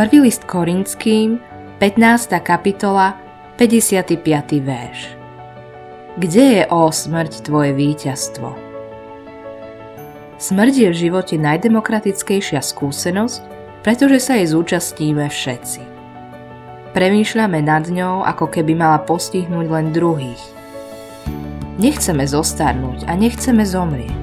Prvý list Korinským, 15. kapitola, 55. verš. Kde je, o smrť, tvoje víťazstvo? Smrť je v živote najdemokratickejšia skúsenosť, pretože sa jej zúčastníme všetci. Premýšľame nad ňou, ako keby mala postihnúť len druhých. Nechceme zostarnúť a nechceme zomrieť.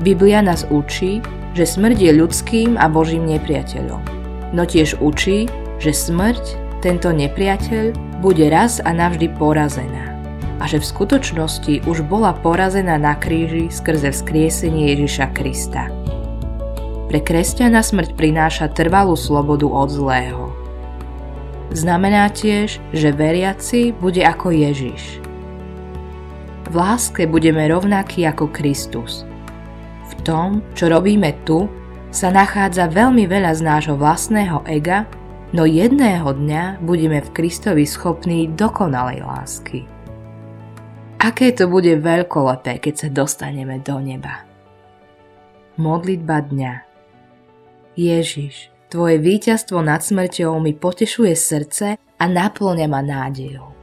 Biblia nás učí, že smrť je ľudským a Božím nepriateľom. No tiež učí, že smrť tento nepriateľ bude raz a navždy porazená a že v skutočnosti už bola porazená na kríži skrze vzkriesenie Ježiša Krista. Pre kresťana smrť prináša trvalú slobodu od zlého. Znamená tiež, že veriaci bude ako Ježiš. V láske budeme rovnakí ako Kristus. V tom, čo robíme tu, sa nachádza veľmi veľa z nášho vlastného ega no jedného dňa budeme v Kristovi schopní dokonalej lásky. Aké to bude veľkolepé, keď sa dostaneme do neba. Modlitba dňa Ježiš, Tvoje víťazstvo nad smrťou mi potešuje srdce a naplňa ma nádejou.